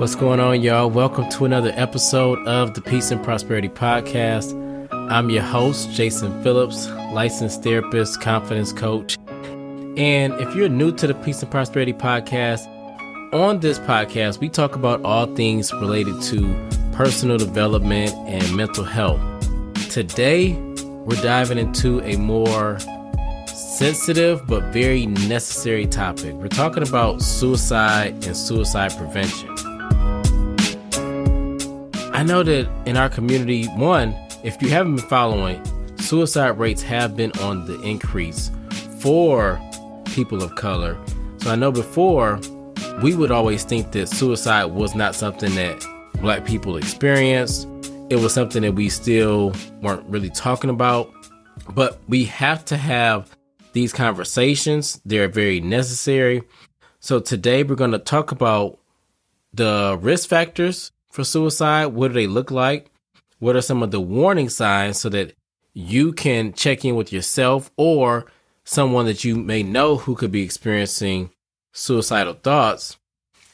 What's going on, y'all? Welcome to another episode of the Peace and Prosperity Podcast. I'm your host, Jason Phillips, licensed therapist, confidence coach. And if you're new to the Peace and Prosperity Podcast, on this podcast, we talk about all things related to personal development and mental health. Today, we're diving into a more sensitive but very necessary topic. We're talking about suicide and suicide prevention. I know that in our community, one, if you haven't been following, suicide rates have been on the increase for people of color. So I know before we would always think that suicide was not something that black people experienced. It was something that we still weren't really talking about. But we have to have these conversations. They're very necessary. So today we're going to talk about the risk factors for suicide? What do they look like? What are some of the warning signs so that you can check in with yourself or someone that you may know who could be experiencing suicidal thoughts?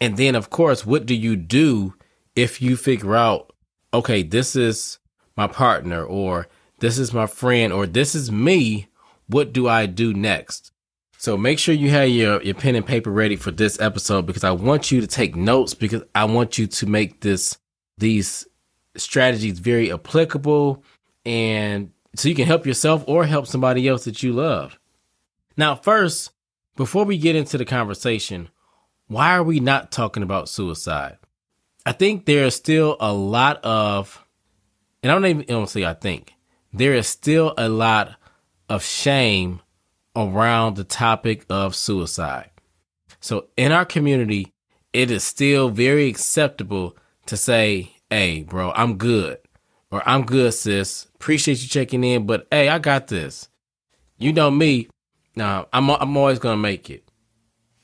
And then, of course, what do you do if you figure out, okay, this is my partner or this is my friend or this is me? What do I do next? So make sure you have your, your pen and paper ready for this episode because I want you to take notes because I want you to make this these strategies very applicable and so you can help yourself or help somebody else that you love. Now, first, before we get into the conversation, why are we not talking about suicide? I think there is still a lot of, and I don't even I don't say I think, there is still a lot of shame around the topic of suicide. So in our community, it is still very acceptable to say, Hey, bro, I'm good. Or I'm good, sis. Appreciate you checking in, but hey, I got this. You know me. Nah, I'm I'm always gonna make it.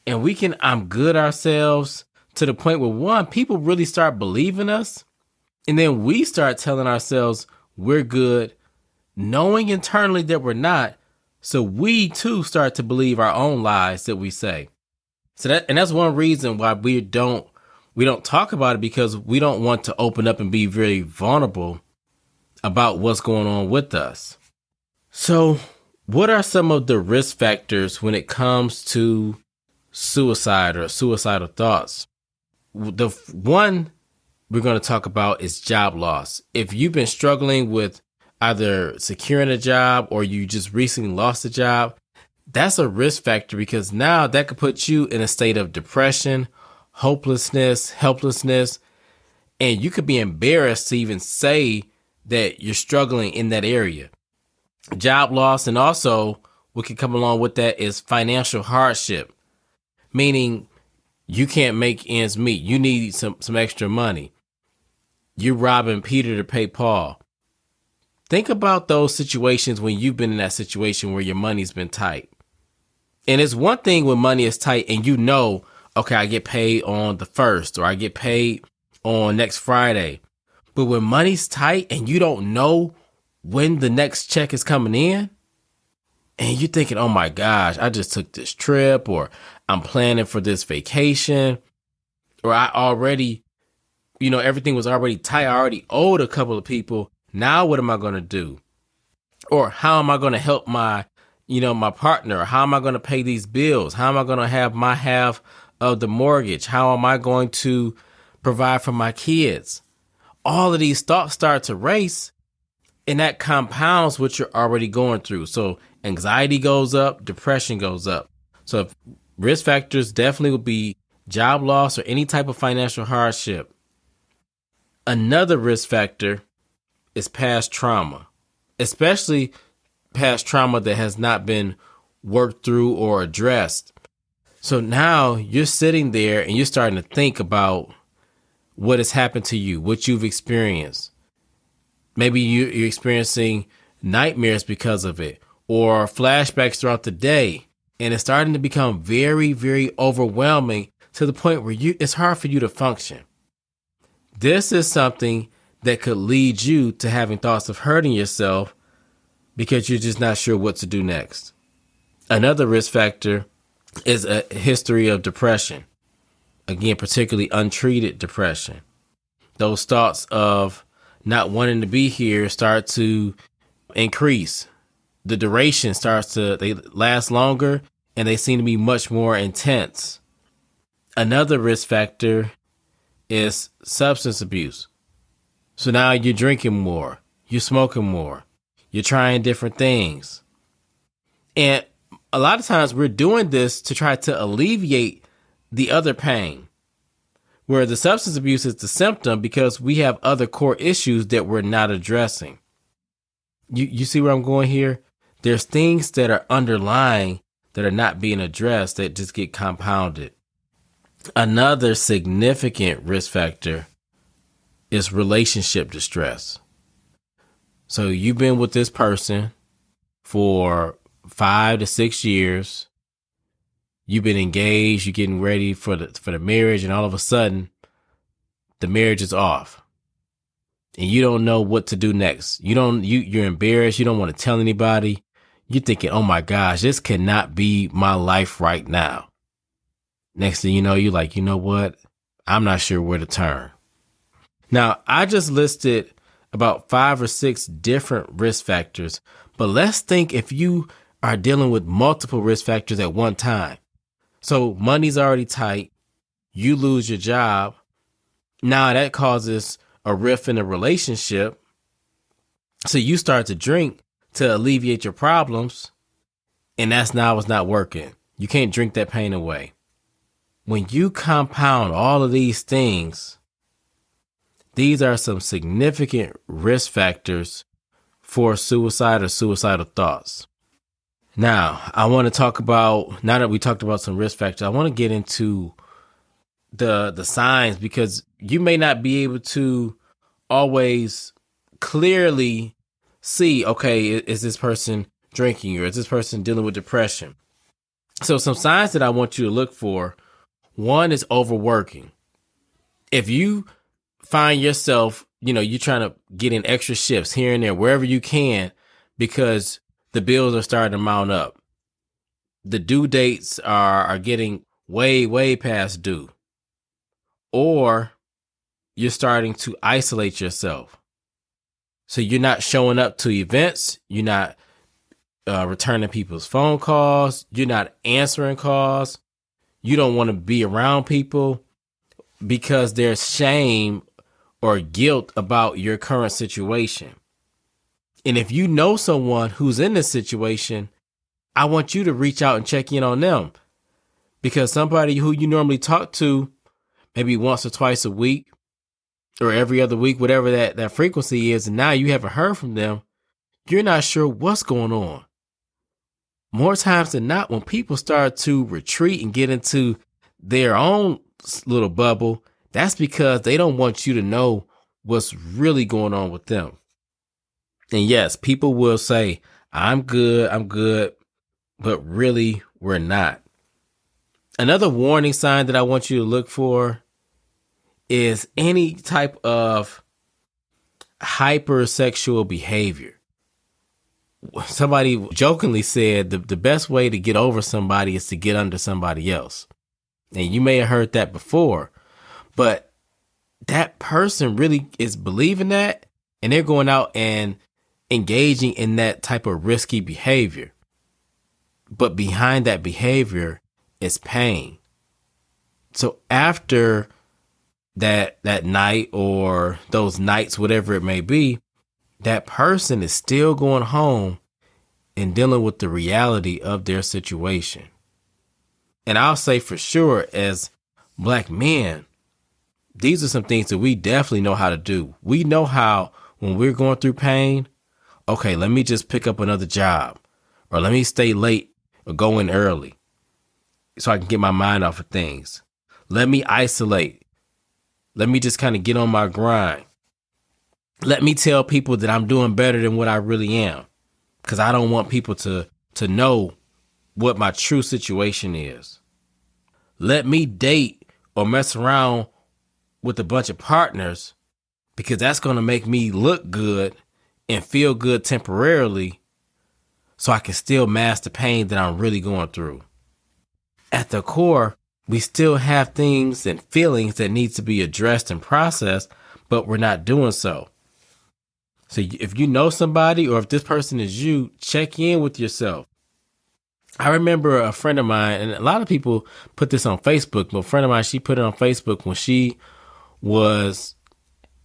And we can I'm good ourselves to the point where one, people really start believing us. And then we start telling ourselves we're good, knowing internally that we're not, so we too start to believe our own lies that we say. So that and that's one reason why we don't we don't talk about it because we don't want to open up and be very vulnerable about what's going on with us. So, what are some of the risk factors when it comes to suicide or suicidal thoughts? The one we're going to talk about is job loss. If you've been struggling with either securing a job or you just recently lost a job, that's a risk factor because now that could put you in a state of depression, hopelessness, helplessness, and you could be embarrassed to even say that you're struggling in that area. Job loss, and also what can come along with that is financial hardship, meaning you can't make ends meet. You need some, some extra money. You're robbing Peter to pay Paul. Think about those situations when you've been in that situation where your money's been tight. And it's one thing when money is tight and you know, okay, I get paid on the first or I get paid on next Friday. But when money's tight and you don't know when the next check is coming in, and you're thinking, oh my gosh, I just took this trip or I'm planning for this vacation or I already, you know, everything was already tight. I already owed a couple of people now what am I going to do? Or how am I going to help my, you know, my partner? How am I going to pay these bills? How am I going to have my half of the mortgage? How am I going to provide for my kids? All of these thoughts start to race and that compounds what you're already going through. So anxiety goes up, depression goes up. So risk factors definitely will be job loss or any type of financial hardship. Another risk factor is past trauma, especially past trauma that has not been worked through or addressed. So now you're sitting there and you're starting to think about what has happened to you, what you've experienced. Maybe you're experiencing nightmares because of it or flashbacks throughout the day. And it's starting to become very, very overwhelming to the point where you it's hard for you to function. This is something that could lead you to having thoughts of hurting yourself because you're just not sure what to do next. Another risk factor is a history of depression. again, particularly untreated depression. Those thoughts of not wanting to be here start to increase. The duration starts to, they last longer and they seem to be much more intense. Another risk factor is substance abuse. So now you're drinking more, you're smoking more, you're trying different things. And a lot of times we're doing this to try to alleviate the other pain, where the substance abuse is the symptom because we have other core issues that we're not addressing. You, you see where I'm going here? There's things that are underlying that are not being addressed that just get compounded. Another significant risk factor is relationship distress. So you've been with this person for five to six years. You've been engaged, you're getting ready for the for the marriage, and all of a sudden the marriage is off. And you don't know what to do next. You don't you you're embarrassed, you don't want to tell anybody. You're thinking, oh my gosh, this cannot be my life right now. Next thing you know, you're like, you know what? I'm not sure where to turn. Now, I just listed about five or six different risk factors, but let's think if you are dealing with multiple risk factors at one time. So money's already tight. You lose your job. Now that causes a rift in a relationship. So you start to drink to alleviate your problems. And that's now what's not working. You can't drink that pain away. When you compound all of these things, these are some significant risk factors for suicide or suicidal thoughts. Now, I want to talk about now that we talked about some risk factors, I want to get into the the signs because you may not be able to always clearly see okay is this person drinking or is this person dealing with depression so some signs that i want you to look for one is overworking if you find yourself you know you're trying to get in extra shifts here and there wherever you can because the bills are starting to mount up the due dates are are getting way way past due or you're starting to isolate yourself so you're not showing up to events. You're not uh, returning people's phone calls. You're not answering calls. You don't want to be around people because there's shame or guilt about your current situation. And if you know someone who's in this situation, I want you to reach out and check in on them because somebody who you normally talk to maybe once or twice a week or every other week, whatever that, that frequency is, and now you haven't heard from them, you're not sure what's going on. More times than not, when people start to retreat and get into their own little bubble, that's because they don't want you to know what's really going on with them. And yes, people will say, I'm good, I'm good, but really, we're not. Another warning sign that I want you to look for is any type of hypersexual behavior. Somebody jokingly said the, the best way to get over somebody is to get under somebody else. And you may have heard that before, but that person really is believing that and they're going out and engaging in that type of risky behavior. But behind that behavior is pain. So after that that night or those nights whatever it may be that person is still going home and dealing with the reality of their situation and i'll say for sure as black men these are some things that we definitely know how to do we know how when we're going through pain okay let me just pick up another job or let me stay late or go in early so i can get my mind off of things let me isolate let me just kind of get on my grind. Let me tell people that I'm doing better than what I really am. Cause I don't want people to, to know what my true situation is. Let me date or mess around with a bunch of partners because that's going to make me look good and feel good temporarily so I can still mask the pain that I'm really going through. At the core, we still have things and feelings that need to be addressed and processed, but we're not doing so. So if you know somebody or if this person is you, check in with yourself. I remember a friend of mine, and a lot of people put this on Facebook, but a friend of mine, she put it on Facebook when she was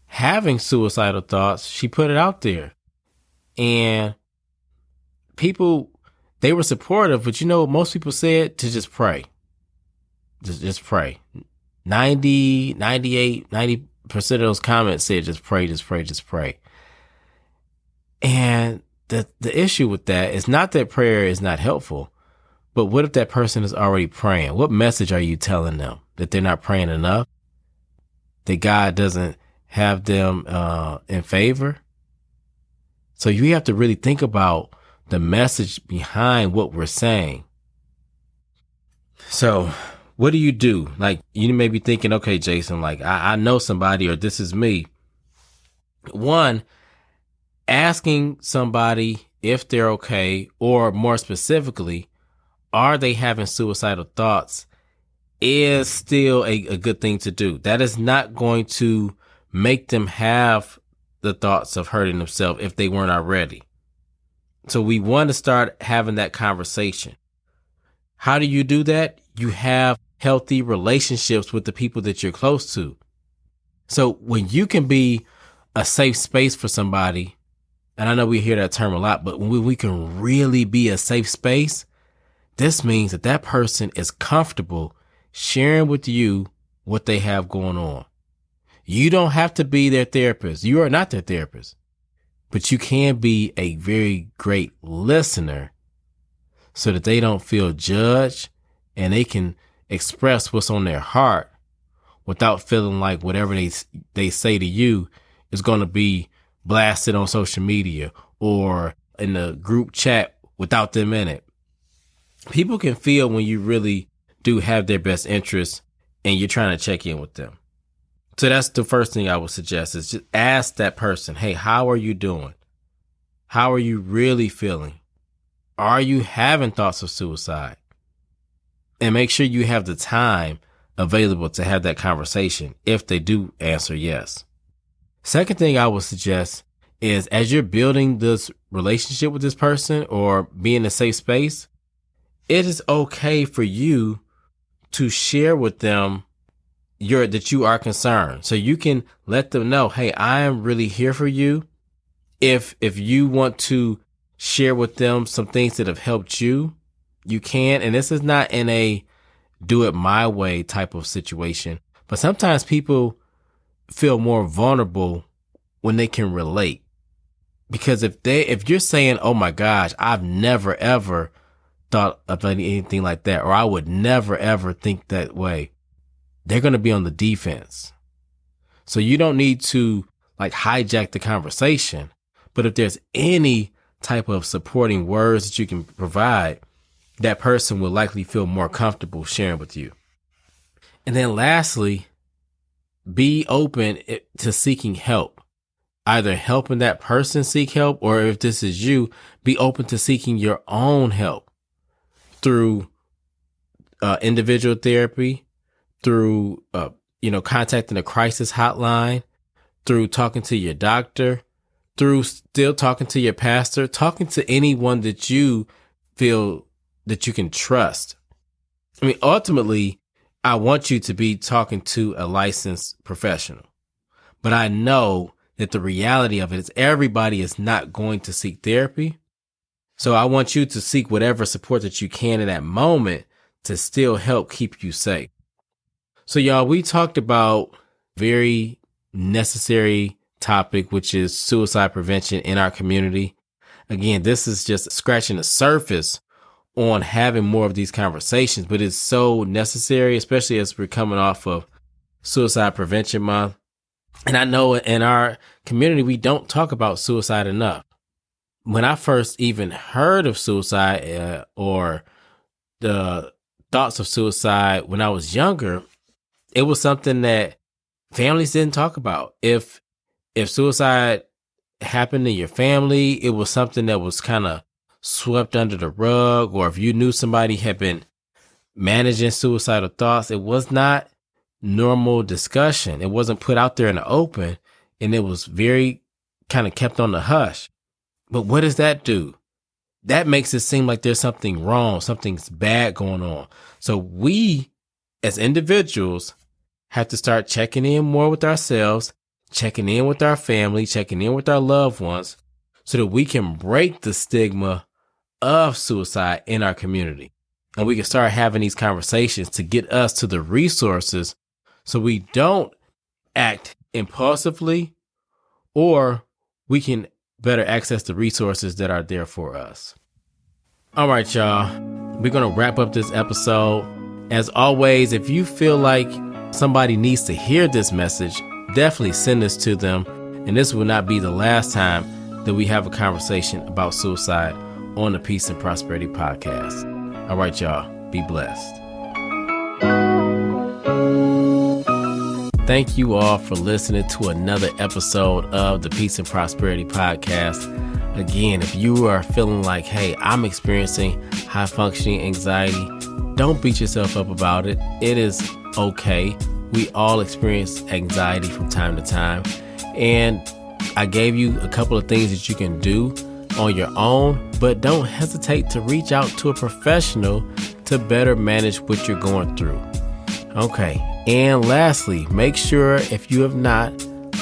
having suicidal thoughts. She put it out there. And people, they were supportive, but you know, most people said to just pray. Just, just pray. 90, 98, 90% of those comments said just pray, just pray, just pray. And the the issue with that is not that prayer is not helpful, but what if that person is already praying? What message are you telling them? That they're not praying enough? That God doesn't have them uh, in favor? So you have to really think about the message behind what we're saying. So what do you do? Like you may be thinking, okay, Jason, like I, I know somebody or this is me. One, asking somebody if they're okay, or more specifically, are they having suicidal thoughts is still a, a good thing to do. That is not going to make them have the thoughts of hurting themselves if they weren't already. So we want to start having that conversation. How do you do that? You have healthy relationships with the people that you're close to. So when you can be a safe space for somebody and I know we hear that term a lot, but when we, we can really be a safe space, this means that that person is comfortable sharing with you what they have going on. You don't have to be their therapist. You are not their therapist, but you can be a very great listener so that they don't feel judged and they can express what's on their heart without feeling like whatever they, they say to you is going to be blasted on social media or in the group chat without them in it. People can feel when you really do have their best interests and you're trying to check in with them. So that's the first thing I would suggest is just ask that person, Hey, how are you doing? How are you really feeling? Are you having thoughts of suicide? And make sure you have the time available to have that conversation if they do answer yes. Second thing I would suggest is as you're building this relationship with this person or being in a safe space, it is okay for you to share with them your that you are concerned. So you can let them know, hey, I am really here for you. If if you want to share with them some things that have helped you, you can. And this is not in a do it my way type of situation. But sometimes people feel more vulnerable when they can relate. Because if they, if you're saying, Oh my gosh, I've never ever thought of anything like that, or I would never ever think that way, they're going to be on the defense. So you don't need to like hijack the conversation. But if there's any type of supporting words that you can provide, that person will likely feel more comfortable sharing with you. And then lastly, be open to seeking help. Either helping that person seek help, or if this is you, be open to seeking your own help through uh, individual therapy, through uh, you know contacting a crisis hotline, through talking to your doctor, through still talking to your pastor, talking to anyone that you feel that you can trust. I mean, ultimately, I want you to be talking to a licensed professional. But I know that the reality of it is everybody is not going to seek therapy. So I want you to seek whatever support that you can in that moment to still help keep you safe. So y'all, we talked about very necessary topic, which is suicide prevention in our community. Again, this is just scratching the surface on having more of these conversations, but it's so necessary, especially as we're coming off of Suicide Prevention Month. And I know in our community, we don't talk about suicide enough. When I first even heard of suicide uh, or the thoughts of suicide when I was younger, it was something that families didn't talk about. If if suicide happened in your family, it was something that was kind of swept under the rug or if you knew somebody had been managing suicidal thoughts. It was not normal discussion. It wasn't put out there in the open and it was very kind of kept on the hush. But what does that do? That makes it seem like there's something wrong, something's bad going on. So we as individuals have to start checking in more with ourselves, checking in with our family, checking in with our loved ones so that we can break the stigma of suicide in our community. And we can start having these conversations to get us to the resources so we don't act impulsively or we can better access the resources that are there for us. All right, y'all. We're going to wrap up this episode. As always, if you feel like somebody needs to hear this message, definitely send this to them. And this will not be the last time that we have a conversation about suicide on the Peace and Prosperity podcast. All right, y'all. Be blessed. Thank you all for listening to another episode of the Peace and Prosperity podcast. Again, if you are feeling like, hey, I'm experiencing high functioning anxiety, don't beat yourself up about it. It is okay. We all experience anxiety from time to time. And I gave you a couple of things that you can do on your own, but don't hesitate to reach out to a professional to better manage what you're going through. Okay. And lastly, make sure if you have not,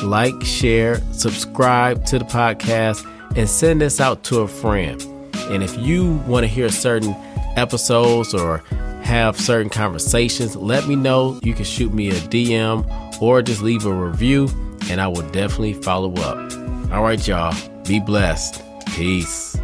like, share, subscribe to the podcast, and send this out to a friend. And if you want to hear certain episodes or have certain conversations, let me know. You can shoot me a DM or just leave a review, and I will definitely follow up. All right, y'all. Be blessed. Peace.